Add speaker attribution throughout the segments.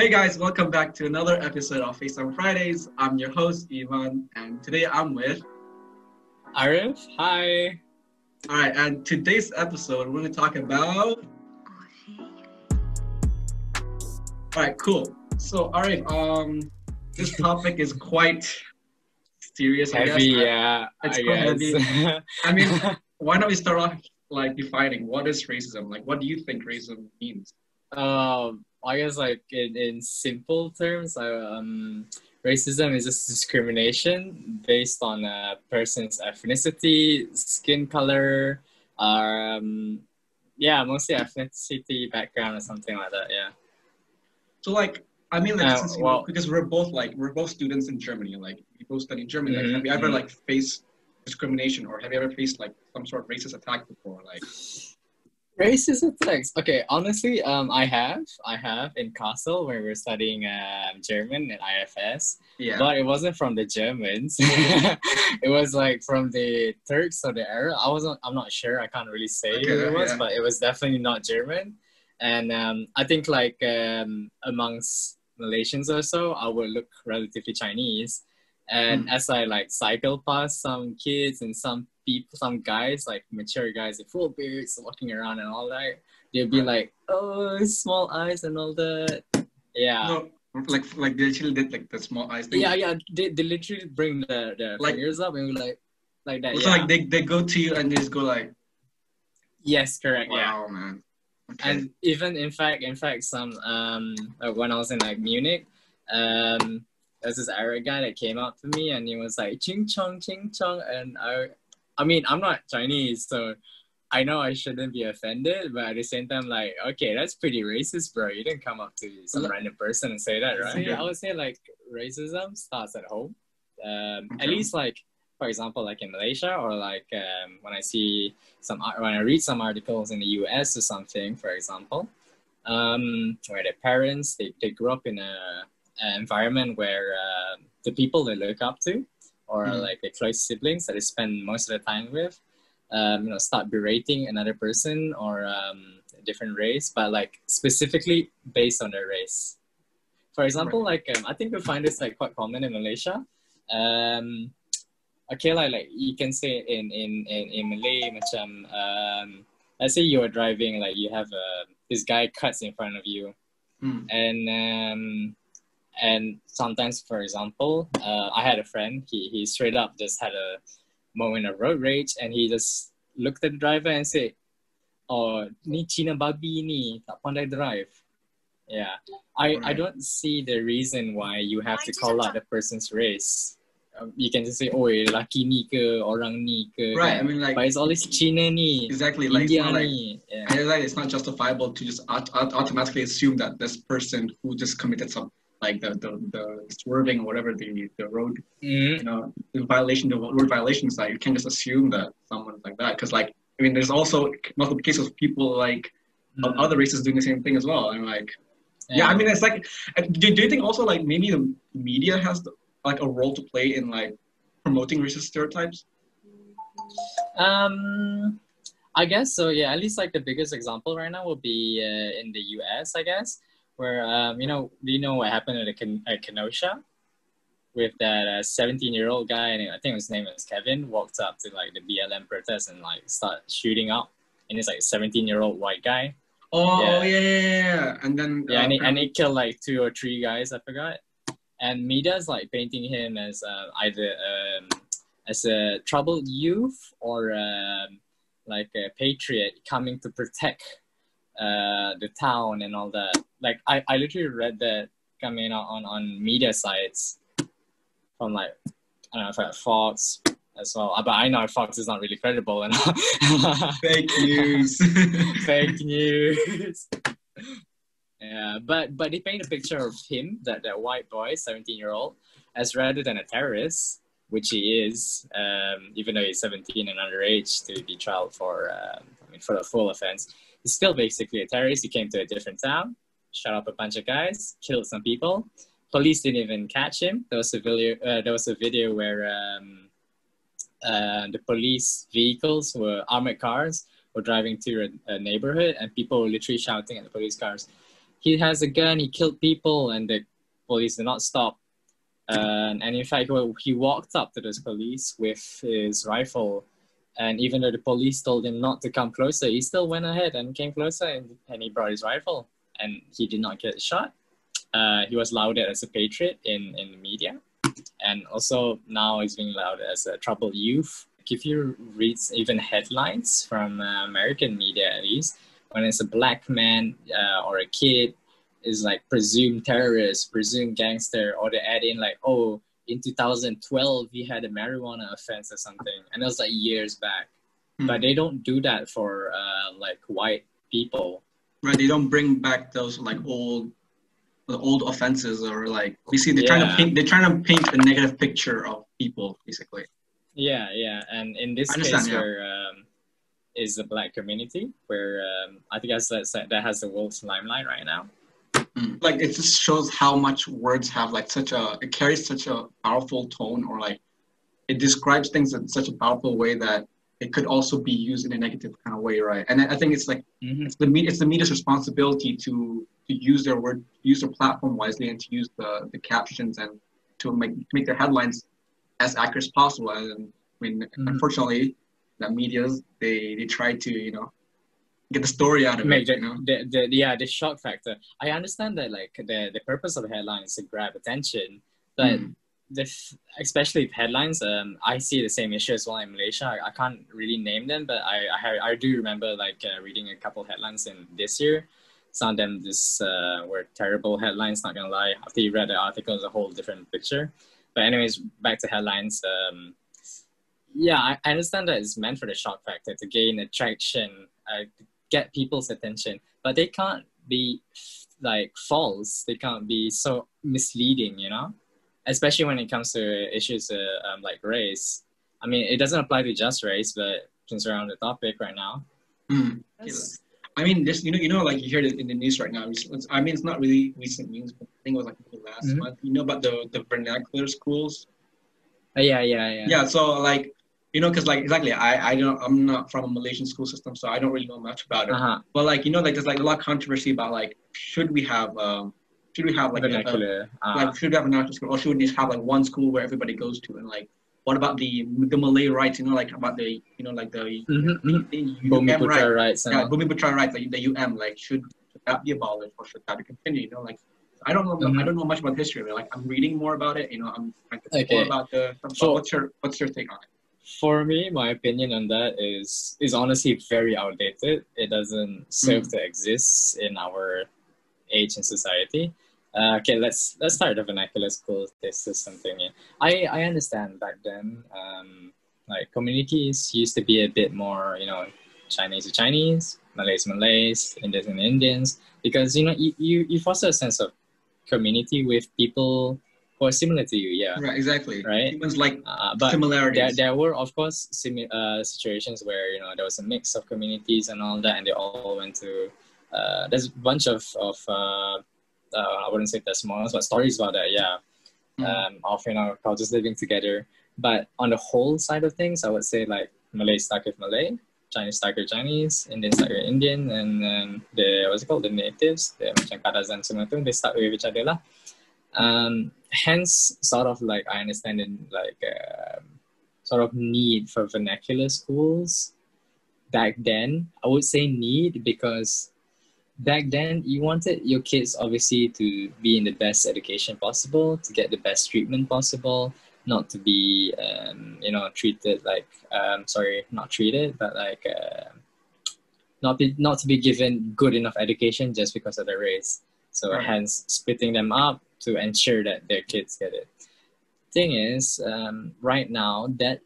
Speaker 1: Hey guys, welcome back to another episode of FaceTime Fridays. I'm your host, Ivan, and today I'm with.
Speaker 2: Arif, hi.
Speaker 1: All right, and today's episode, we're going to talk about. All right, cool. So, Arif, um, this topic is quite serious. I
Speaker 2: Heavy, yeah.
Speaker 1: It's
Speaker 2: I
Speaker 1: heavy. I mean, why don't we start off like defining what is racism? Like, what do you think racism means?
Speaker 2: um, I guess like in, in simple terms, um, racism is just discrimination based on a person's ethnicity, skin color, um, yeah, mostly ethnicity, background, or something like that. Yeah.
Speaker 1: So, like, I mean, like,
Speaker 2: Uh,
Speaker 1: since
Speaker 2: well-
Speaker 1: because we're both like we're both students in Germany. Like, we both study in Germany. Like,
Speaker 2: Mhm,
Speaker 1: have you ever
Speaker 2: mhm.
Speaker 1: like faced discrimination, or have you ever faced like some sort of racist attack before? Like,
Speaker 2: Racist attacks. Okay, honestly, um, I have, I have in Kassel where we're studying um, German at IFS.
Speaker 1: yeah,
Speaker 2: but it wasn't from the Germans. it was like from the Turks or the Arab. I wasn't. I'm not sure. I can't really say who it was,
Speaker 1: yeah.
Speaker 2: but it was definitely not German. And um, I think like um, amongst Malaysians or so, I would look relatively Chinese. And
Speaker 1: Hmm.
Speaker 2: as I like cycle past some kids and some people, some guys like mature guys with full beards walking around and all that, they'll be like, "Oh, small eyes and all that." Yeah.
Speaker 1: no, like like they actually did like the small eyes thing.
Speaker 2: Yeah, yeah. They, they literally bring the, the
Speaker 1: Like-
Speaker 2: fingers up and like like that.
Speaker 1: So
Speaker 2: yeah.
Speaker 1: like they, they go to you and they just go like,
Speaker 2: yes, correct. Yeah.
Speaker 1: wow, man. Okay.
Speaker 2: And even in fact, in fact, some um like when I was in like Munich, um there's this Arab guy that came up to me and he was like ching chong ching chong and I I mean I'm not Chinese so I know I shouldn't be offended, but at the same time, like, okay, that's pretty racist, bro. You didn't come up to some random person and say that, right?
Speaker 1: Okay.
Speaker 2: I would say like racism starts at home. Um,
Speaker 1: Okay.
Speaker 2: At least like, for example, like in Malaysia or like um, when I see some when I read some articles in the U.S. or something, for example, um, where their parents they, they grew up in a, environment where uh, the people they look up to or
Speaker 1: Mhm.
Speaker 2: like their close siblings that they spend most of their time with um, you know, start berating another person or um, a different race, but like specifically based on their race. For example, like um, I think we find this like quite common in Malaysia. Um, okay, like, like you can say in in in, in Malay, macam um, let's say you are driving, like you have a this guy cuts in front of you,
Speaker 1: Hmm.
Speaker 2: and um, and sometimes, for example, uh, I had a friend. He he straight up just had a moment of road rage, and he just looked at the driver and said, "Oh, ni Cina babi ni tak pandai drive." Yeah, I I don't see the reason why you have to call out the person's race. Um, you can just say, "Oh, laki ni ke, orang ni ke."
Speaker 1: right. I mean, like
Speaker 2: But it's always Cina ni,
Speaker 1: exactly like it's
Speaker 2: India
Speaker 1: not like
Speaker 2: ni. Yeah.
Speaker 1: I realize it's not justifiable to just aut- aut- automatically assume that this person who just committed some like the the, the swerving or whatever the the road
Speaker 2: Mhm.
Speaker 1: you know the violation the road violation is like you can't just assume that someone's like that because like I mean there's also multiple cases of people like of
Speaker 2: Mhm.
Speaker 1: other races doing the same thing as well and like yeah, I mean it's like do, do you think also like maybe the media has like a role to play in like promoting racist stereotypes
Speaker 2: Um, I guess so. Yeah, at least like the biggest example right now would be uh, in the U.S. I guess, where um, you know, do you know what happened at, Ken- at Kenosha with that seventeen-year-old guy, and I think his name was Kevin, walked up to like the BLM protest and like start shooting up, and it's like seventeen-year-old white guy.
Speaker 1: oh
Speaker 2: Yeah.
Speaker 1: yeah yeah, yeah, yeah. and then
Speaker 2: Yeah,
Speaker 1: uh,
Speaker 2: and he, and he killed like two or three guys. I forgot. And media's like painting him as uh, either um, as a troubled youth or um, like a patriot coming to protect uh, the town and all that. Like I, I literally read that coming out on on media sites from like I don't know if like Fox as well. But I know Fox is not really credible and
Speaker 1: fake news
Speaker 2: fake news. yeah, but but they paint a picture of him, that that white boy, seventeen year old, as rather than a terrorist, which he is, um, even though he's seventeen and underage to be trialed for um, I mean for the full offense. Still basically a terrorist. He came to a different town, shot up a bunch of guys, killed some people. Police didn't even catch him. There was a video. Uh, there was a video where um, uh, the police vehicles were armored cars were driving through a, a neighborhood and people were literally shouting at the police cars he has a gun, he killed people, and the police did not stop. Uh, and in fact, he walked up to those police with his rifle. And even though the police told him not to come closer, he still went ahead and came closer and, and he brought his rifle. And he did not get shot. Uh, he was lauded as a patriot in, in the media. And also now he's being lauded as a troubled youth. If you read even headlines from uh, American media, at least, when it's a black man uh, or a kid is like presumed terrorist, presumed gangster, or they add in like, oh, in 2012 he had a marijuana offense or something, and it was like years back. Hmm. But they don't do that for uh, like white people.
Speaker 1: Right, they don't bring back those like old, the old offenses or like we see they're yeah. trying to paint they're trying to paint a negative picture of people basically.
Speaker 2: Yeah, yeah, and in this case yeah. where um, is the black community, where um, I think that's, that's that has the world's limelight right now.
Speaker 1: Mm. Like it just shows how much words have like such a it carries such a powerful tone or like it describes things in such a powerful way that it could also be used in a negative kind of way, right? And I think it's like mm-hmm. it's the it's the media's responsibility to to use their word, use their platform wisely, and to use the the captions and to make make their headlines as accurate as possible. And I mean, mm-hmm. unfortunately, the media's they they try to you know get the story out of Make it. The, you know?
Speaker 2: the, the, yeah, the shock factor. I understand that like the, the purpose of a headline is to grab attention, but mm. the, especially headlines, um, I see the same issue as well in Malaysia. I, I can't really name them, but I, I, I do remember like uh, reading a couple headlines in this year. Some of them just uh, were terrible headlines, not gonna lie. After you read the article, it's a whole different picture. But anyways, back to headlines. Um, yeah, I, I understand that it's meant for the shock factor to gain attraction, uh, get people's attention, but they can't be like false. They can't be so misleading, you know, especially when it comes to issues uh, um, like race. I mean, it doesn't apply to just race, but since we're on the topic right now.
Speaker 1: Mm. I mean, just you know, you know, like you hear it in the news right now. I mean, it's not really recent news, but I think it was like last mm-hmm. month. You know about the the vernacular schools.
Speaker 2: Uh, yeah, yeah, yeah.
Speaker 1: Yeah, so like you know, because like exactly, I I don't I'm not from a Malaysian school system, so I don't really know much about it. Uh-huh. But like you know, like there's like a lot of controversy about like should we have um should we have like a, uh, like should we have a national school or should we just have like one school where everybody goes to and like what about the the Malay rights? You know, like about the you know like the, mm-hmm. the,
Speaker 2: the UM right? rights.
Speaker 1: Yeah, Bumiputra rights, like the UM. Like should, should that be abolished or should that be continued? You know, like I don't know. Mm-hmm. I don't know much about history. But, like I'm reading more about it. You know, I'm trying to okay. more about the. So, what's your what's your take on it?
Speaker 2: For me, my opinion on that is is honestly very outdated. It doesn't serve mm. to exist in our age and society. Uh, okay, let's let's start the vernacular school system thing. I I understand back then, um, like communities used to be a bit more, you know, Chinese to Chinese, Malays Malays, Indians and Indians, because you know you, you, you foster a sense of community with people or similar to you yeah.
Speaker 1: Right exactly.
Speaker 2: Right?
Speaker 1: It was like uh, but similarities.
Speaker 2: there, there were of course simi- uh, situations where you know there was a mix of communities and all that and they all went to uh, there's a bunch of of uh, uh, I wouldn't say testimonials but stories about that yeah. Mm. um, of you know cultures living together. But on the whole side of things I would say like Malay stuck with Malay Chinese stuck with Chinese Indian stuck with Indian and then the what's it called? The natives the macam Kadazan semua tu they stuck with each other lah um, hence sort of like i understand in like uh, sort of need for vernacular schools back then. I would say need because back then you wanted your kids obviously to be in the best education possible to get the best treatment possible not to be um, you know treated like um, sorry not treated but like uh, not be not to be given good enough education just because of their race so right. hence splitting them up to ensure that their kids get it. Thing is, um, right now that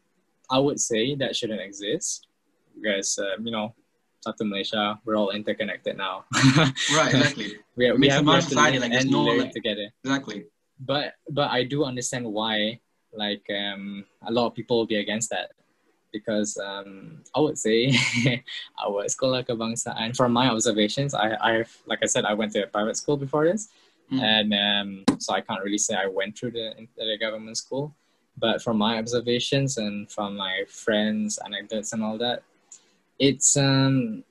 Speaker 2: I would say that shouldn't exist because um, you know, South Malaysia, we're all interconnected now.
Speaker 1: right, exactly.
Speaker 2: we, we have, to society, like, and no, like, together.
Speaker 1: Exactly.
Speaker 2: But but I do understand why like um, a lot of people will be against that because um, I would say our sekolah kebangsaan from my observations I I've like I said I went to a private school before this Mm. And um, so I can't really say I went through the, the government school. But from my observations and from my friends' anecdotes and all that, it's um,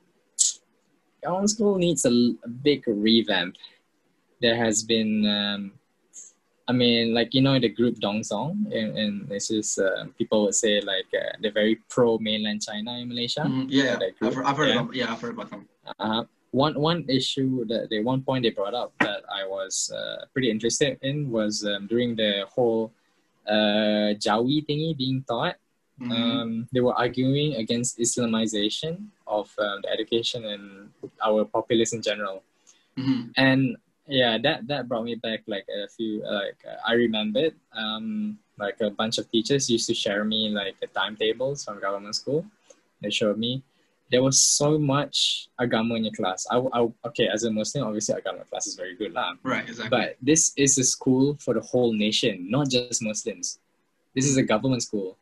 Speaker 2: our school needs a, a big revamp. There has been, um, I mean, like you know, the group Dongzong, and, and this is uh, people would say like uh, they're very pro mainland China in Malaysia.
Speaker 1: Mhm, Yeah,
Speaker 2: that
Speaker 1: I've, I've heard
Speaker 2: yeah.
Speaker 1: about yeah, I've heard about them.
Speaker 2: Uh, one one issue that they one point they brought up that I was uh, pretty interested in was um, during the whole uh, Jawi thingy being taught.
Speaker 1: Mhm.
Speaker 2: Um, they were arguing against Islamization of um, the education and our populace in general.
Speaker 1: Mhm.
Speaker 2: And yeah, that that brought me back like a few like uh, I remembered um, like a bunch of teachers used to share me like the timetables from government school. They showed me there was so much agama in your class. I, I okay as a Muslim, obviously agama class is very good lah.
Speaker 1: Right, exactly.
Speaker 2: But this is a school for the whole nation, not just Muslims. This is a government school.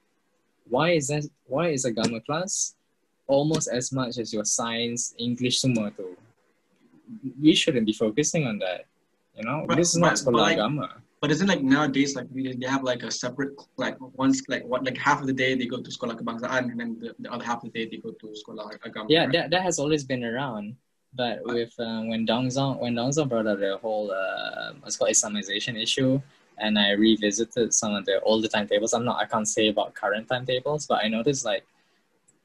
Speaker 2: Why is that? Why is agama class almost as much as your science, English, semua tu? We shouldn't be focusing on that. You know, this is not
Speaker 1: but like-
Speaker 2: agama.
Speaker 1: But isn't like nowadays like we, they have like a separate like once like what like half of the day they go to sekolah kebangsaan and then the, the other half of the day they go to sekolah agama.
Speaker 2: Yeah,
Speaker 1: right?
Speaker 2: that, that has always been around. But with um, when Dongzong when Dongzong brought up the whole uh, what's called Islamization issue, and I revisited some of the older timetables. I'm not I can't say about current timetables, but I noticed like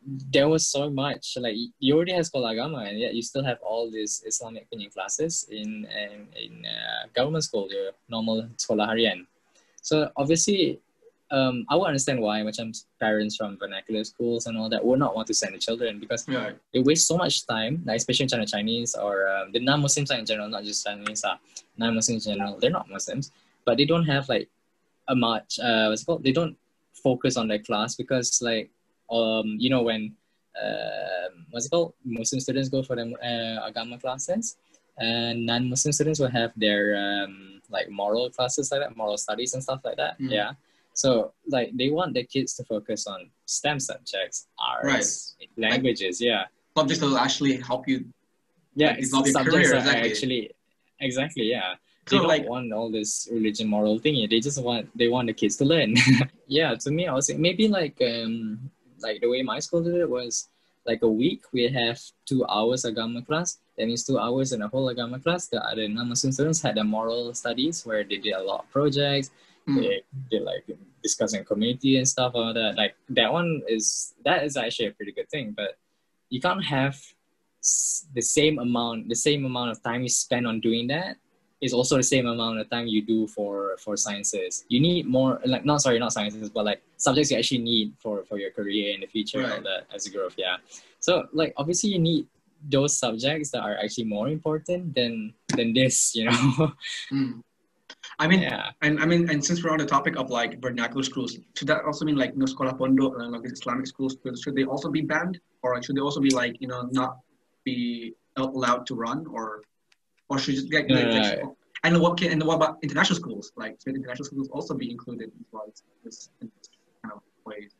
Speaker 2: there was so much like you already have sekolah agama, and yet you still have all these Islamic opinion classes in in, in uh, government school, your normal sekolah harian. So obviously, um, I would understand why macam parents from vernacular schools and all that would not want to send the children because
Speaker 1: Yeah.
Speaker 2: they waste so much time, like especially in China Chinese or um, the non-Muslims in general, not just Chinese, uh, non-Muslims in general, they're not Muslims, but they don't have like a much, uh, what's it called? They don't focus on their class because like, um, you know, when, um what's it called? Muslim students go for their uh, agama classes and non-Muslim students will have their um, like moral classes like that, moral studies and stuff like that.
Speaker 1: Mhm.
Speaker 2: Yeah. So like they want their kids to focus on STEM subjects, arts, languages. Yeah,
Speaker 1: Subjects that will actually help you.
Speaker 2: yeah.
Speaker 1: Like,
Speaker 2: it's
Speaker 1: your
Speaker 2: subjects
Speaker 1: career,
Speaker 2: that
Speaker 1: exactly.
Speaker 2: actually, exactly. Yeah. They
Speaker 1: So
Speaker 2: don't
Speaker 1: like
Speaker 2: want all this religion moral thingy. They just want they want the kids to learn. yeah. To me, I was maybe like um like the way my school did it was like a week we have two hours agama class. That means two hours in a whole agama class. The other non-Muslim students had their moral studies where they did a lot of projects
Speaker 1: mm,
Speaker 2: they did like discussing community and stuff like that. Like that one is that is actually a pretty good thing, but you can't have the same amount the same amount of time you spend on doing that is also the same amount of time you do for for sciences. You need more like not sorry not sciences but like subjects you actually need for for your career in the future and all
Speaker 1: Right.
Speaker 2: that as you grow. Yeah. So like obviously you need those subjects that are actually more important than than this. You know.
Speaker 1: mm. I mean,
Speaker 2: yeah.
Speaker 1: and I mean, and since we're on the topic of like vernacular schools, should that also mean like sekolah pondok and like these Islamic schools? Should should they also be banned, or should they also be like you know not be allowed to run, or or should just like,
Speaker 2: No, no, no.
Speaker 1: and what can and what about international schools? Like should international schools also be included as well as this in this kind of ways?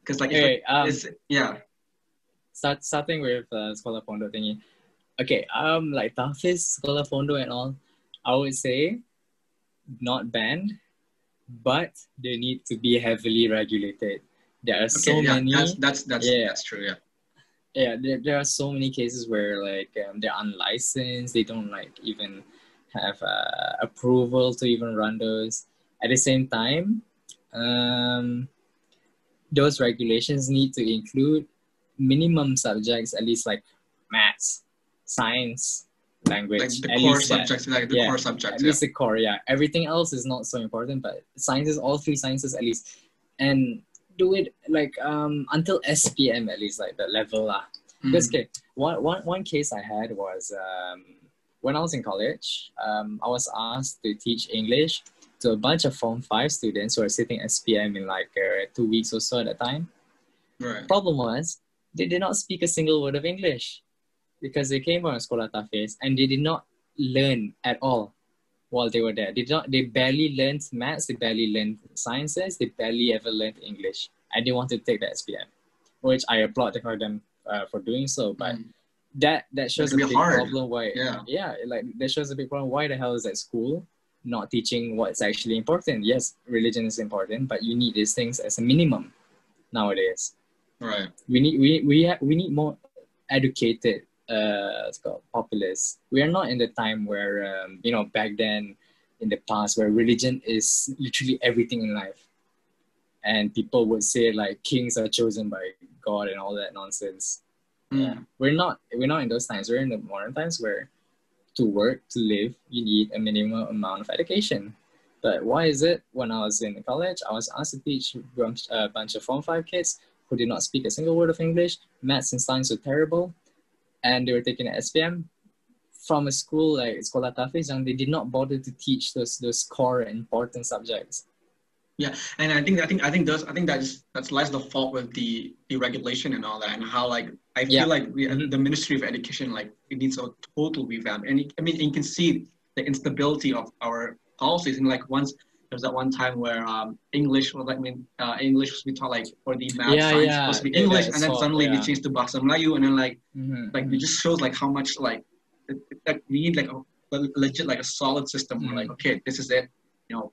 Speaker 1: Because like
Speaker 2: Okay. Um,
Speaker 1: it's yeah,
Speaker 2: start starting with uh, Sekolah Pondok thingy. Okay, um, like Tahfiz, Sekolah Pondok and all, I would say not banned, but they need to be heavily regulated. There are so
Speaker 1: okay, yeah,
Speaker 2: many,
Speaker 1: that's that's that's
Speaker 2: Yeah.
Speaker 1: that's true. Yeah,
Speaker 2: yeah, there, there are so many cases where like um, they're unlicensed, they don't like even have uh, approval to even run those. At the same time, um, those regulations need to include minimum subjects, at least like maths, science, language,
Speaker 1: like the
Speaker 2: at
Speaker 1: core
Speaker 2: that.
Speaker 1: subjects, like the
Speaker 2: Yeah,
Speaker 1: core
Speaker 2: At
Speaker 1: subjects. Yeah.
Speaker 2: least the core, yeah. Everything else is not so important, but sciences, all three sciences at least, and do it like um until SPM at least like the level lah.
Speaker 1: Mm.
Speaker 2: Because okay, one, one, one case I had was um, when I was in college, um, I was asked to teach English to a bunch of Form 5 students who are sitting SPM in like uh, two weeks or so at a time.
Speaker 1: Right.
Speaker 2: Problem was, they did not speak a single word of English because they came from a Sekolah Tahfiz and they did not learn at all while they were there. They did not. They barely learned maths. They barely learned sciences. They barely ever learned English, and they wanted to take the SPM, which I applaud them uh, for doing so. But
Speaker 1: Mm.
Speaker 2: that that shows a big
Speaker 1: hard.
Speaker 2: problem. Why?
Speaker 1: Yeah.
Speaker 2: yeah, like that shows a big problem. Why the hell is that school not teaching what's actually important? Yes, religion is important, but you need these things as a minimum nowadays
Speaker 1: Right.
Speaker 2: we need we we ha- we need more educated uh, it's called populace. We are not in the time where um, you know back then in the past where religion is literally everything in life, and people would say like kings are chosen by God and all that nonsense.
Speaker 1: Mm.
Speaker 2: Yeah, we're not we're not in those times. We're in the modern times where to work to live you need a minimum amount of education. But why is it when I was in college, I was asked to teach a bunch of Form 5 kids who did not speak a single word of English, maths and science were terrible, and they were taking an SPM from a school like Sekolah Tahfiz and they did not bother to teach those those core important subjects.
Speaker 1: Yeah, and I think I think I think those I think that's that's less the fault with the the regulation and all that, and how like I feel
Speaker 2: Yeah.
Speaker 1: like we,
Speaker 2: Mhm.
Speaker 1: the Ministry of Education like it needs a total revamp. And it- I mean, you can see the instability of our policies. And like once there was that one time where um, English was like I mean uh, English was to be taught like for the math
Speaker 2: Yeah,
Speaker 1: science
Speaker 2: yeah,
Speaker 1: supposed to be English,
Speaker 2: that's
Speaker 1: and then suddenly
Speaker 2: yeah.
Speaker 1: they changed to Bahasa Melayu, and then like
Speaker 2: Mhm,
Speaker 1: like it just shows like how much like it, it- like we need like a legit like a solid system where like
Speaker 2: Mhm.
Speaker 1: okay this is it, you know,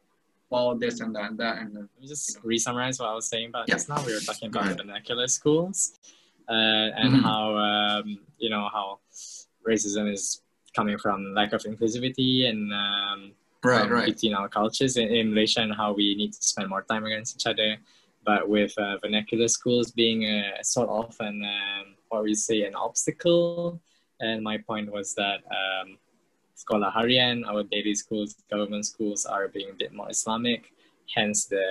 Speaker 1: follow this and that and that and then
Speaker 2: Let me just re-summarize what I was saying about
Speaker 1: Yeah.
Speaker 2: just now. We were talking about vernacular schools uh, and
Speaker 1: Mhm.
Speaker 2: how um, you know how racism is coming from lack of inclusivity and um, um, right. between our cultures in, in Malaysia and how we need to spend more time against each other. But with uh, vernacular schools being a sort of an um, what we say an obstacle, and my point was that um, Sekolah Harian, our daily schools, government schools are being a bit more Islamic, hence the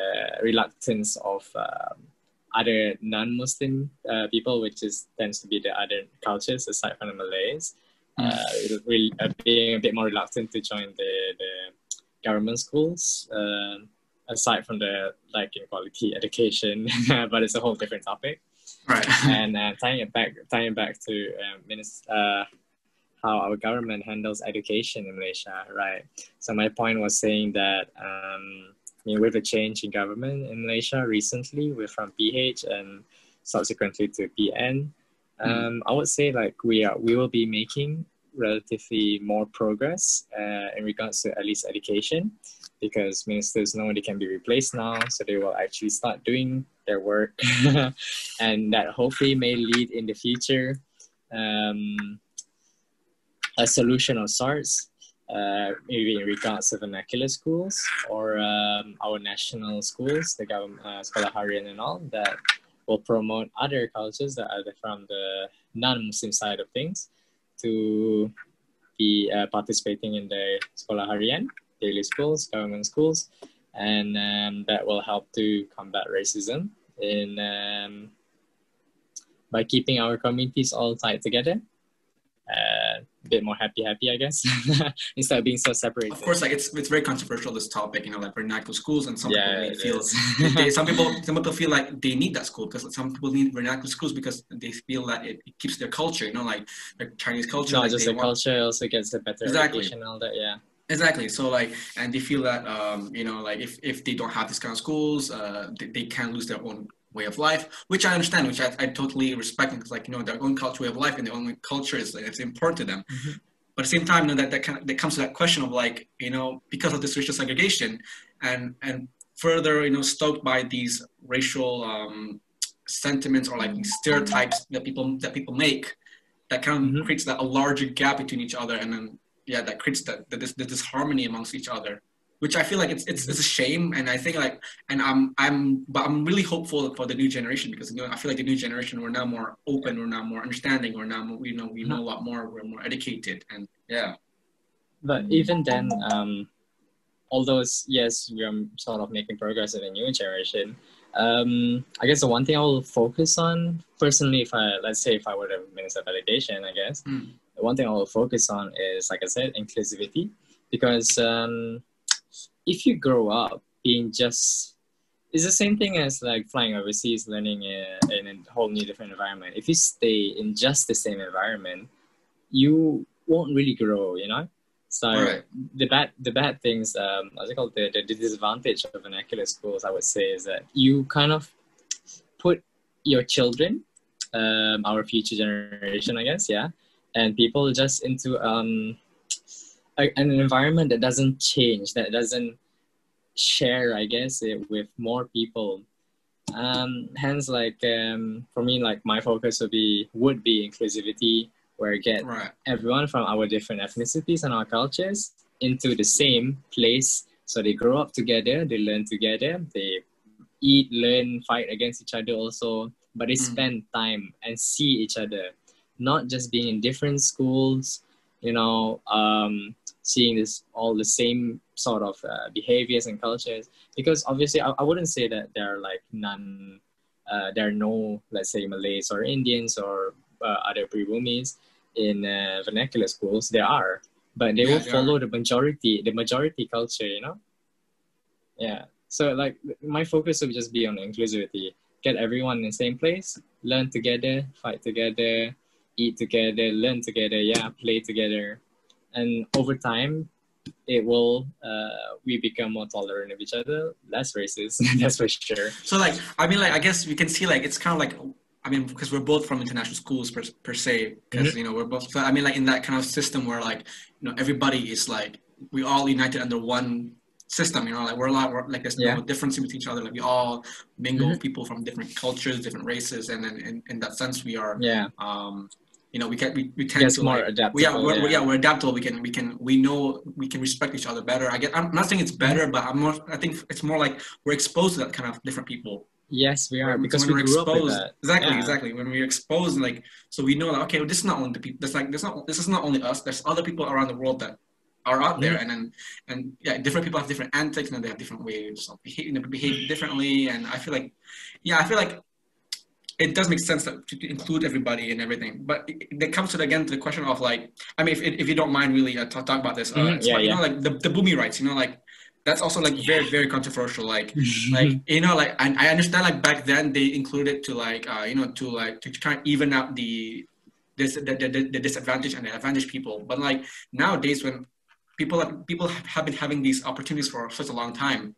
Speaker 2: reluctance of um, other non-Muslim uh, people, which is tends to be the other cultures aside from the Malays, uh, really, uh, being a bit more reluctant to join the, the government schools. Um aside from the like inequality education, but it's a whole different topic
Speaker 1: right.
Speaker 2: and uh, tying it back, tying it back to uh, uh, how our government handles education in Malaysia, right? So my point was saying that um, I mean, with the change in government in Malaysia recently, we're from PH and subsequently to PN. Um, I would say like we are, we will be making relatively more progress uh, in regards to at least education because ministers know they can be replaced now, so they will actually start doing their work, and that hopefully may lead in the future um, a solution of sorts, uh, maybe in regards to vernacular schools or um, our national schools, the government, uh, Sekolah Harian and all, that will promote other cultures that are from the non-Muslim side of things to be uh, participating in the Sekolah Harian, daily schools, government schools, and um, that will help to combat racism in um, by keeping our communities all tied together. Uh, a bit more happy, happy, I guess, instead of being so separated.
Speaker 1: Of course, like it's it's very controversial this topic, you know, like vernacular schools, and some
Speaker 2: yeah,
Speaker 1: people feel they, some people some people feel like they need that school because some people need vernacular schools because they feel that it, it keeps their culture, you know, like their Chinese culture.
Speaker 2: not
Speaker 1: like
Speaker 2: just the
Speaker 1: want-
Speaker 2: culture, also gets a better
Speaker 1: Exactly.
Speaker 2: education and all that. Yeah.
Speaker 1: Exactly. So like, and they feel that um, you know, like if if they don't have this kind of schools, uh, they, they can lose their own way of life, which I understand, which I, I totally respect, because like you know, their own culture, way of life, and their own culture is it's important to them.
Speaker 2: Mhm.
Speaker 1: But at the same time, you know, that that, kind of, that comes to that question of like, you know, because of this racial segregation, and and further, you know, stoked by these racial um, sentiments or like these stereotypes that people that people make, that kind of
Speaker 2: Mhm.
Speaker 1: creates that a larger gap between each other, and then yeah, that creates that, that this, this disharmony amongst each other, which I feel like it's, it's it's a shame, and I think like, and I'm I'm but I'm really hopeful for the new generation because you know I feel like the new generation we're now more open, we're now more understanding, we're now more, we know we know a lot more, we're more educated, and yeah,
Speaker 2: But even then, um, although it's, yes, we're sort of making progress in the new generation, um, I guess the one thing I will focus on personally, if I let's say if I were the minister of education, I guess
Speaker 1: Mm.
Speaker 2: the one thing I will focus on is, like I said, inclusivity, because um, if you grow up being just it's the same thing as like flying overseas, learning in, in a whole new different environment. If you stay in just the same environment, you won't really grow, you know. So
Speaker 1: Right.
Speaker 2: the bad the bad things, um, what's it called? The, the disadvantage of vernacular schools, I would say, is that you kind of put your children, um, our future generation, I guess, yeah, and people just into um, a, an environment that doesn't change, that doesn't share, I guess, it with more people Um, hence, like um, for me, like my focus would be would be inclusivity, where I get
Speaker 1: Right.
Speaker 2: everyone from our different ethnicities and our cultures into the same place. So they grow up together, they learn together, they eat, learn, fight against each other also, but they
Speaker 1: Mm.
Speaker 2: spend time and see each other, not just being in different schools, you know, um, seeing this all the same sort of uh, behaviors and cultures. Because obviously, I, I wouldn't say that there are like none, uh, there are no, let's say, Malays or Indians or uh, other Pribumis in uh, vernacular schools. There are, but they
Speaker 1: Yeah,
Speaker 2: will follow the majority, the majority culture, you know. Yeah. So like my focus would just be on inclusivity. Get everyone in the same place, learn together, fight together, eat together, learn together, yeah, play together. And over time it will uh, we become more tolerant of each other, less racist, that's for sure.
Speaker 1: So like, I mean, like, I guess we can see like it's kind of like, I mean, because we're both from international schools per, per se, because
Speaker 2: Mm-hmm.
Speaker 1: you know we're both. So I mean, like in that kind of system where like you know everybody is like we all united under one system. You know, like we're a lot we're, like there's
Speaker 2: Yeah.
Speaker 1: no difference between each other. Like we all mingle
Speaker 2: Mhm.
Speaker 1: people from different cultures, different races, and then in, in that sense we are.
Speaker 2: Yeah.
Speaker 1: Um, you know, we can we, we tend
Speaker 2: Gets
Speaker 1: to
Speaker 2: more
Speaker 1: like,
Speaker 2: adaptable.
Speaker 1: we, yeah, we're, we're-
Speaker 2: yeah.
Speaker 1: yeah, we're adaptable. We can, we can, we know we can respect each other better. I get. I'm not saying it's mm-hmm. better, but I'm more. I think it's more like we're exposed to that kind of different people.
Speaker 2: Yes, we are
Speaker 1: When-
Speaker 2: because
Speaker 1: when
Speaker 2: we up
Speaker 1: exposed-
Speaker 2: that.
Speaker 1: Exactly,
Speaker 2: Yeah.
Speaker 1: exactly. When we're exposed, like, so we know, like, okay, well, this is not only the people. There's like, there's not. This is not only us. There's other people around the world that are out there, mm-hmm. and then, and yeah, different people have different antics, and they have different ways of behaving, behave differently. And I feel like, yeah, I feel like it does make sense that to include everybody and everything. But it, it comes to the, again to the question of like, I mean, if, if you don't mind, really, uh, talk, talk about this. Uh,
Speaker 2: Mhm, yeah,
Speaker 1: like,
Speaker 2: yeah.
Speaker 1: You know, like the the Bumi rights. You know, like that's also like very very controversial. Like like you know like I, I understand like back then they included to like uh you know to like to try and even out the this the, the, the and the advantage people but like nowadays when people people have been having these opportunities for such a long time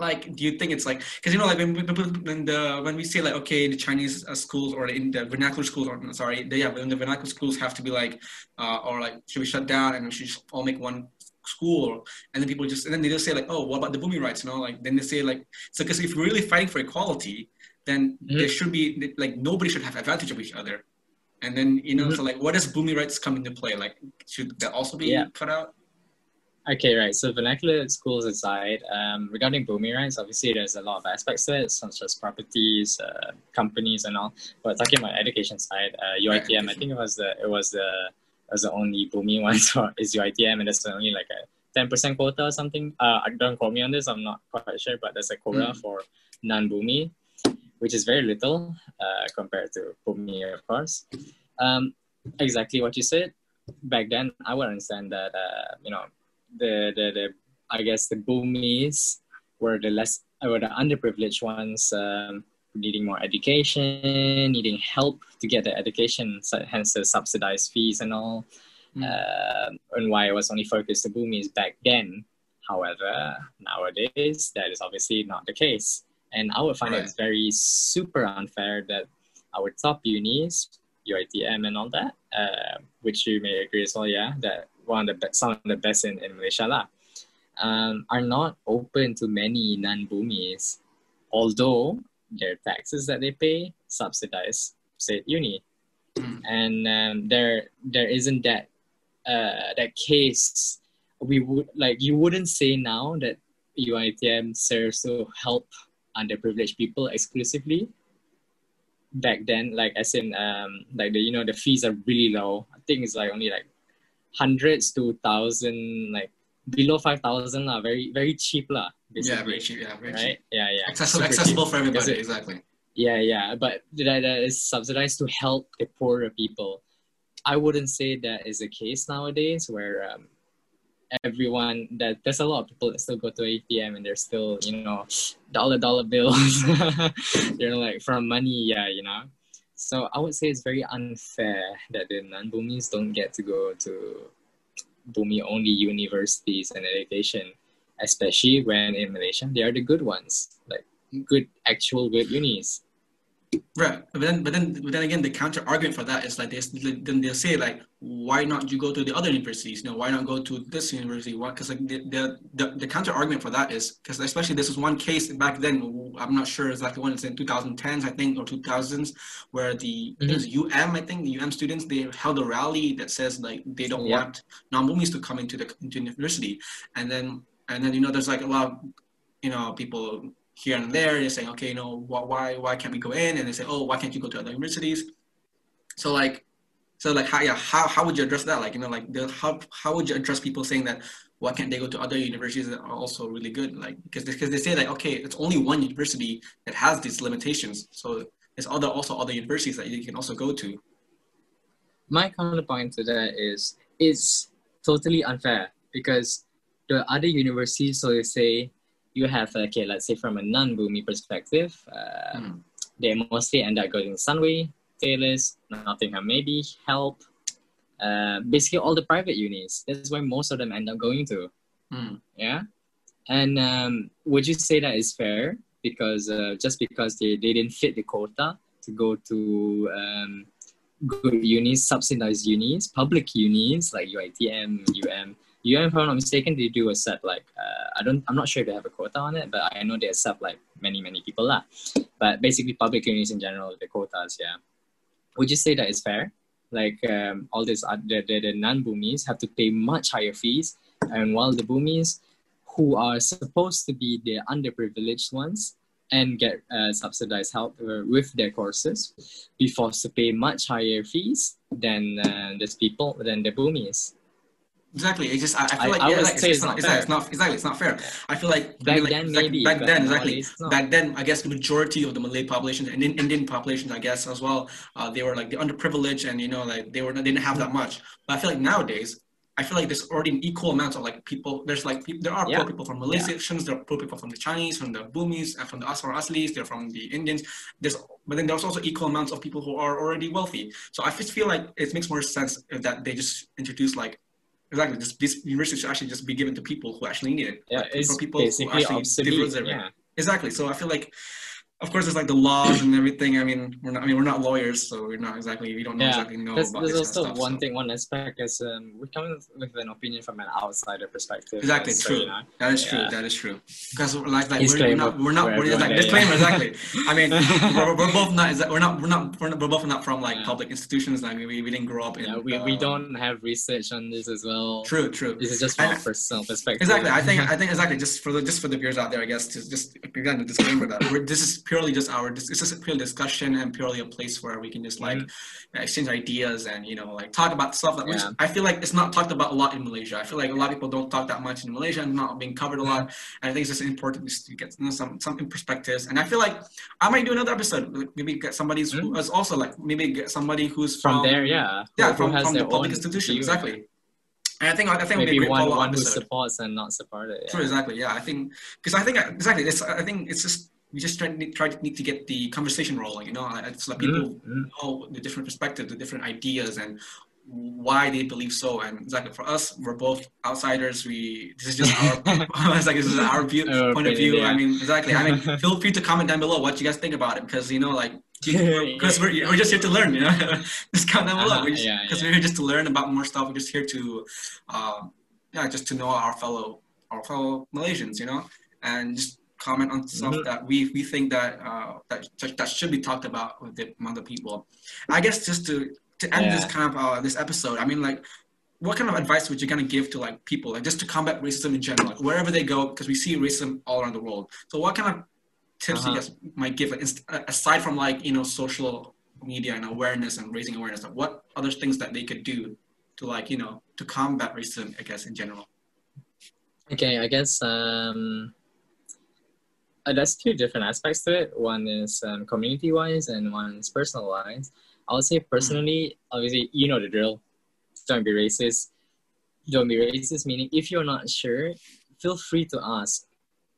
Speaker 1: like do you think it's like because you know like when, we- when the when we say like okay the chinese uh, schools or in the vernacular schools or sorry the, yeah when the vernacular schools have to be like uh, or like should we shut down and we should just all make one school and then people just and then they just say like oh what about the Bumi rights you know like then they say like so because if we're really fighting for equality then
Speaker 2: Mhm.
Speaker 1: there should be like nobody should have advantage of each other and then you know
Speaker 2: Mhm.
Speaker 1: so like what does Bumi rights come into play like should that also be
Speaker 2: Yeah.
Speaker 1: cut out
Speaker 2: Okay, right. So vernacular schools aside, um, regarding booming rights, obviously there's a lot of aspects to it, such as properties, uh, companies, and all. But talking about education side, uh, UITM, I think it was the it was the it was the only booming one. So is UITM, and that's only like a ten percent quota or something. Uh, don't quote me on this. I'm not quite sure, but there's a quota
Speaker 1: Mm.
Speaker 2: for non-Bumi, which is very little uh, compared to Bumi, of course. Um, exactly what you said. Back then, I would understand that uh, you know the, the the I guess the Bumis were the less were the underprivileged ones um, needing more education, needing help to get the education, hence the subsidized fees and all.
Speaker 1: Mm.
Speaker 2: Um and why it was only focused to Bumis back then. However, nowadays that is obviously not the case, and I would find
Speaker 1: Right.
Speaker 2: it very super unfair that our top unis, UITM and all that, uh, which you may agree as well, yeah, that one of the best, some of the best in, in Malaysia lah, um, are not open to many non-Bumis, although their taxes that they pay subsidize state uni,
Speaker 1: Mm.
Speaker 2: and um, there there isn't that uh, that case. We would like you wouldn't say now that UITM serves to help underprivileged people exclusively. Back then, like as in um, like the you know the fees are really low. I think it's like only like hundreds to thousand, like below five thousand lah. Very very cheap lah.
Speaker 1: Yeah very cheap yeah very
Speaker 2: right? Yeah, yeah.
Speaker 1: accessible,
Speaker 2: cheap.
Speaker 1: accessible for everybody. Exactly.
Speaker 2: Yeah, yeah, but that, that is subsidized to help the poorer people. I wouldn't say that is the case nowadays, where um, everyone that there's a lot of people that still go to ATM and they're still you know dollar dollar bills. they're like from money, yeah, you know. So I would say it's very unfair that the non-Bumis don't get to go to Bumi only universities and education, especially when in Malaysia they are the good ones, like good actual good unis.
Speaker 1: Right, but then, but then, but then again, the counter argument for that is like this. Then they'll say like, why not you go to the other universities? You know, why not go to this university? Why? Because like the, the the the counter argument for that is because especially this was one case back then. I'm not sure exactly when it's in 2010s, I think, or 2000s, where the mm-hmm. UM, I think, the UM students they held a rally that says like they don't yeah. want non-Bumis to come into the into university, and then and then you know there's like a lot of you know people here and there. And they're saying, okay, you know, why why can't we go in? And they say, oh, why can't you go to other universities? So like, so like, how yeah, how, how would you address that? Like, you know, like the, how how would you address people saying that why can't they go to other universities that are also really good? Like because because they say like, okay, it's only one university that has these limitations. So there's other also other universities that you can also go to.
Speaker 2: My counterpoint to that is it's totally unfair because the other universities, so they say you have okay, let's say from a non-Bumi perspective, uh, mm. they mostly end up going to Sunway, Taylor's, Nottingham, maybe Help, uh, basically all the private unis. That's where most of them end up going to. Mm. Yeah, and um, would you say that is fair? Because uh, just because they, they didn't fit the quota to go to um, good unis, subsidized unis, public unis like UITM, UM, UM, if I'm not mistaken, they do accept like uh, I don't I'm not sure if they have a quota on it, but I know they accept like many many people lah. But basically, public unis in general, the quotas, yeah. Would you say that is fair? Like um, all this, uh, the, the, the non-Bumis have to pay much higher fees, and while the Bumis, who are supposed to be the underprivileged ones and get uh, subsidized help uh, with their courses, be forced to pay much higher fees than uh, these people than the Bumis.
Speaker 1: Exactly. It's just I, I feel I, like I yeah, like, it's, it's, not, exactly, it's not exactly it's not fair. I feel like
Speaker 2: back
Speaker 1: like,
Speaker 2: then maybe
Speaker 1: back then exactly back then I guess the majority of the Malay population and Indian population I guess as well uh, they were like the underprivileged and you know like they were they didn't have that much. But I feel like nowadays I feel like there's already an equal amount of like people. There's like there are yeah. poor people from Malaysians, yeah. there are poor people from the Chinese, from the Bumis, and from the Aswar Aslis. They're from the Indians. There's but then there's also equal amounts of people who are already wealthy. So I just feel like it makes more sense that they just introduce like exactly. This, this university should actually just be given to people who actually need it.
Speaker 2: Yeah, like, it's for people basically who actually obsolete, yeah.
Speaker 1: Exactly. So I feel like of course, there's like the laws and everything. I mean, we're not. I mean, we're not lawyers, so we're not exactly. We don't know
Speaker 2: yeah,
Speaker 1: exactly know
Speaker 2: there's,
Speaker 1: about
Speaker 2: there's also
Speaker 1: stuff,
Speaker 2: one
Speaker 1: so.
Speaker 2: thing, one aspect is um, we're coming with an opinion from an outsider perspective.
Speaker 1: Exactly,
Speaker 2: so,
Speaker 1: true.
Speaker 2: You know,
Speaker 1: that is
Speaker 2: yeah.
Speaker 1: true. That is true. Because like, like we're, not, we're not. We're like disclaimer. Exactly. I mean, we're, we're both not. We're not. We're not. We're, not, we're both not from like yeah. public institutions. Like we, we didn't grow up in.
Speaker 2: Yeah, we, uh, we don't have research on this as well.
Speaker 1: True. True.
Speaker 2: This is just from personal perspective.
Speaker 1: Exactly. I think. I think exactly. Just for the just for the viewers out there, I guess just just again the disclaimer that we're, this is purely just our. This is purely discussion discussion and purely a place where we can just like mm-hmm. exchange ideas and you know like talk about stuff that yeah. I feel like it's not talked about a lot in Malaysia. I feel like a lot of people don't talk that much in Malaysia and not being covered a lot. And I think it's just important to get you know, some some perspectives. And I feel like I might do another episode. Maybe get somebody mm-hmm. who's also like maybe get somebody who's
Speaker 2: from, from there, yeah,
Speaker 1: yeah, from, from the public institution, view. exactly. And I think I think
Speaker 2: maybe
Speaker 1: one,
Speaker 2: one who supports and not supported.
Speaker 1: Yeah. True, exactly. Yeah, I think because I think exactly. It's I think it's just we just try, try to need to get the conversation rolling. You know, it's like people mm-hmm. know the different perspectives, the different ideas, and why they believe so. And exactly for us, we're both outsiders. We this is just our it's like this is our view, point of view. Yeah. I mean, exactly. I mean, feel free to comment down below what you guys think about it because you know, like because we're, we're just here to learn. You know, just comment down below because uh-huh. yeah, yeah. we're here just to learn about more stuff. We're just here to, um, yeah, just to know our fellow our fellow Malaysians. You know, and just comment on stuff mm-hmm. that we we think that uh, that that should be talked about with the among the people. I guess just to to end yeah. this kind of uh, this episode, I mean, like, what kind of advice would you kind of give to like people, like just to combat racism in general, like, wherever they go, because we see racism all around the world. So, what kind of tips uh-huh. you guys might give, like, aside from like you know social media and awareness and raising awareness, like, what other things that they could do to like you know to combat racism, I guess in general.
Speaker 2: Okay, I guess um, uh, there's two different aspects to it. One is um, community wise, and one is personal wise. I would say personally, mm. obviously, you know the drill. Don't be racist. Don't be racist. Meaning, if you're not sure, feel free to ask.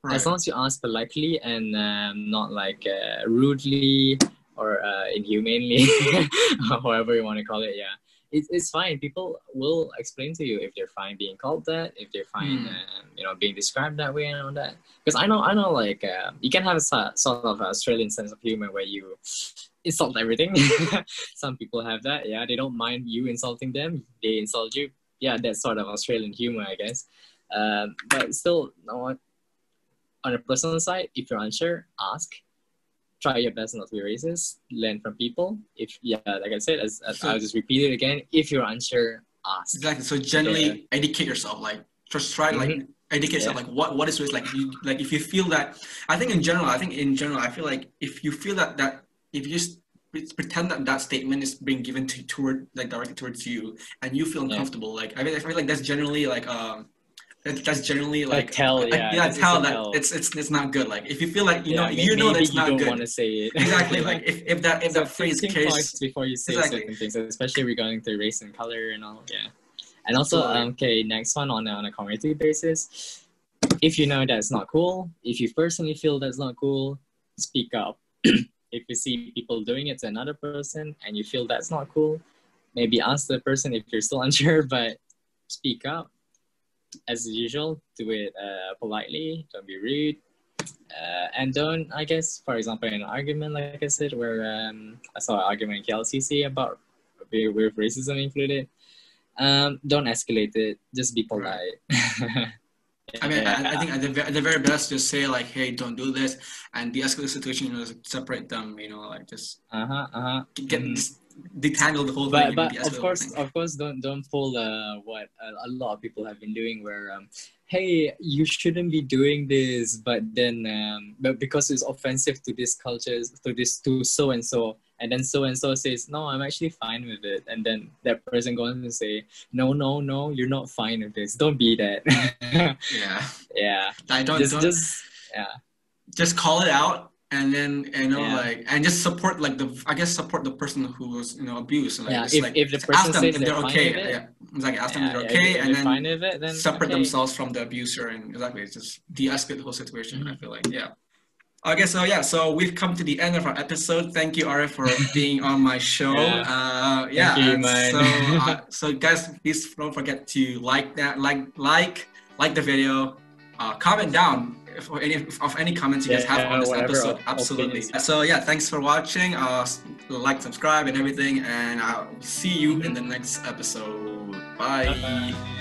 Speaker 2: Right. As long as you ask politely and um, not like uh, rudely or uh, inhumanely, however you want to call it. Yeah. it, it's fine. People will explain to you if they're fine being called that, if they're fine, um, you know, being described that way and all that. Because I know, I know, like uh, you can have a sort of Australian sense of humor where you insult everything. Some people have that. Yeah, they don't mind you insulting them. They insult you. Yeah, that's sort of Australian humor, I guess. Um, but still, no, on a personal side, if you're unsure, ask. Try your best not to be racist. Learn from people. If yeah, like I said, as, as
Speaker 1: So-
Speaker 2: I'll just repeat it again. If you're unsure, ask.
Speaker 1: Exactly. So generally, educate yourself. Like just try to like Educate yourself.
Speaker 2: Yeah.
Speaker 1: Like what what is race? Like you like if you feel that. I think in general. I think in general. I feel like if you feel that that if you just pretend that that statement is being given to toward like directed towards you and you feel
Speaker 2: Yeah.
Speaker 1: uncomfortable. Like I mean, I feel like that's generally like um. That's generally like
Speaker 2: tell,
Speaker 1: like,
Speaker 2: yeah,
Speaker 1: yeah,
Speaker 2: it's-
Speaker 1: tell that
Speaker 2: tell.
Speaker 1: it's it's it's not good. Like if you feel like you know
Speaker 2: Yeah,
Speaker 1: you know
Speaker 2: maybe
Speaker 1: that's
Speaker 2: you
Speaker 1: not
Speaker 2: don't
Speaker 1: good.
Speaker 2: want to say it.
Speaker 1: Exactly. like if, if that if
Speaker 2: So
Speaker 1: that phrase carries
Speaker 2: before you say
Speaker 1: Exactly.
Speaker 2: certain things, especially regarding to race and color and all. Yeah, and also um, okay, next one on a, on a community basis. If you know that's not cool, if you personally feel that's not cool, speak up. if you see people doing it to another person and you feel that's not cool, maybe ask the person if you're still unsure, but speak up. As usual, do it uh, politely. Don't be rude uh, and don't I guess for example in an argument like I said where um, I saw an argument in KLCC about with racism included um, don't escalate it just be polite
Speaker 1: I mean, I, I think at the, at the very best, just say like, "Hey, don't do this," and de-escalate the situation. You know, separate them. You know, like just
Speaker 2: uh-huh uh-huh
Speaker 1: get just detangle the whole
Speaker 2: but
Speaker 1: thing.
Speaker 2: but of course of course don't don't pull uh, what a, a lot of people have been doing where um, hey you shouldn't be doing this but then um, but because it's offensive to this culture to this to so and so and then so and so says no i'm actually fine with it and then that person goes and say no no no you're not fine with this don't be that
Speaker 1: yeah,
Speaker 2: yeah
Speaker 1: I don't
Speaker 2: just
Speaker 1: don't
Speaker 2: just yeah
Speaker 1: just call it out and then you know
Speaker 2: Yeah.
Speaker 1: like and just support like the I guess support the person who was you know abused. Like,
Speaker 2: Yeah,
Speaker 1: just,
Speaker 2: if-
Speaker 1: like,
Speaker 2: if the
Speaker 1: ask
Speaker 2: person
Speaker 1: them
Speaker 2: says
Speaker 1: if
Speaker 2: they're
Speaker 1: they're
Speaker 2: fine
Speaker 1: okay.
Speaker 2: with it,
Speaker 1: yeah, exactly. Ask them
Speaker 2: yeah,
Speaker 1: if they're
Speaker 2: if-
Speaker 1: okay,
Speaker 2: if
Speaker 1: and then
Speaker 2: it then
Speaker 1: separate
Speaker 2: okay.
Speaker 1: themselves from the abuser and exactly it's just de-escalate the whole situation
Speaker 2: Mm-hmm.
Speaker 1: i feel like yeah okay so yeah so we've come to the end of our episode. Thank you Ara for being on my show.
Speaker 2: Yeah.
Speaker 1: uh yeah
Speaker 2: you,
Speaker 1: so uh, so guys please don't forget to like that like like like the video. Uh comment down if or any of any comments you guys
Speaker 2: Yeah,
Speaker 1: have on this
Speaker 2: whatever.
Speaker 1: episode.
Speaker 2: Op-
Speaker 1: absolutely.
Speaker 2: opinions.
Speaker 1: so yeah thanks for watching. Uh like subscribe and everything and i'll see you in the next episode. Bye.
Speaker 2: Bye-bye.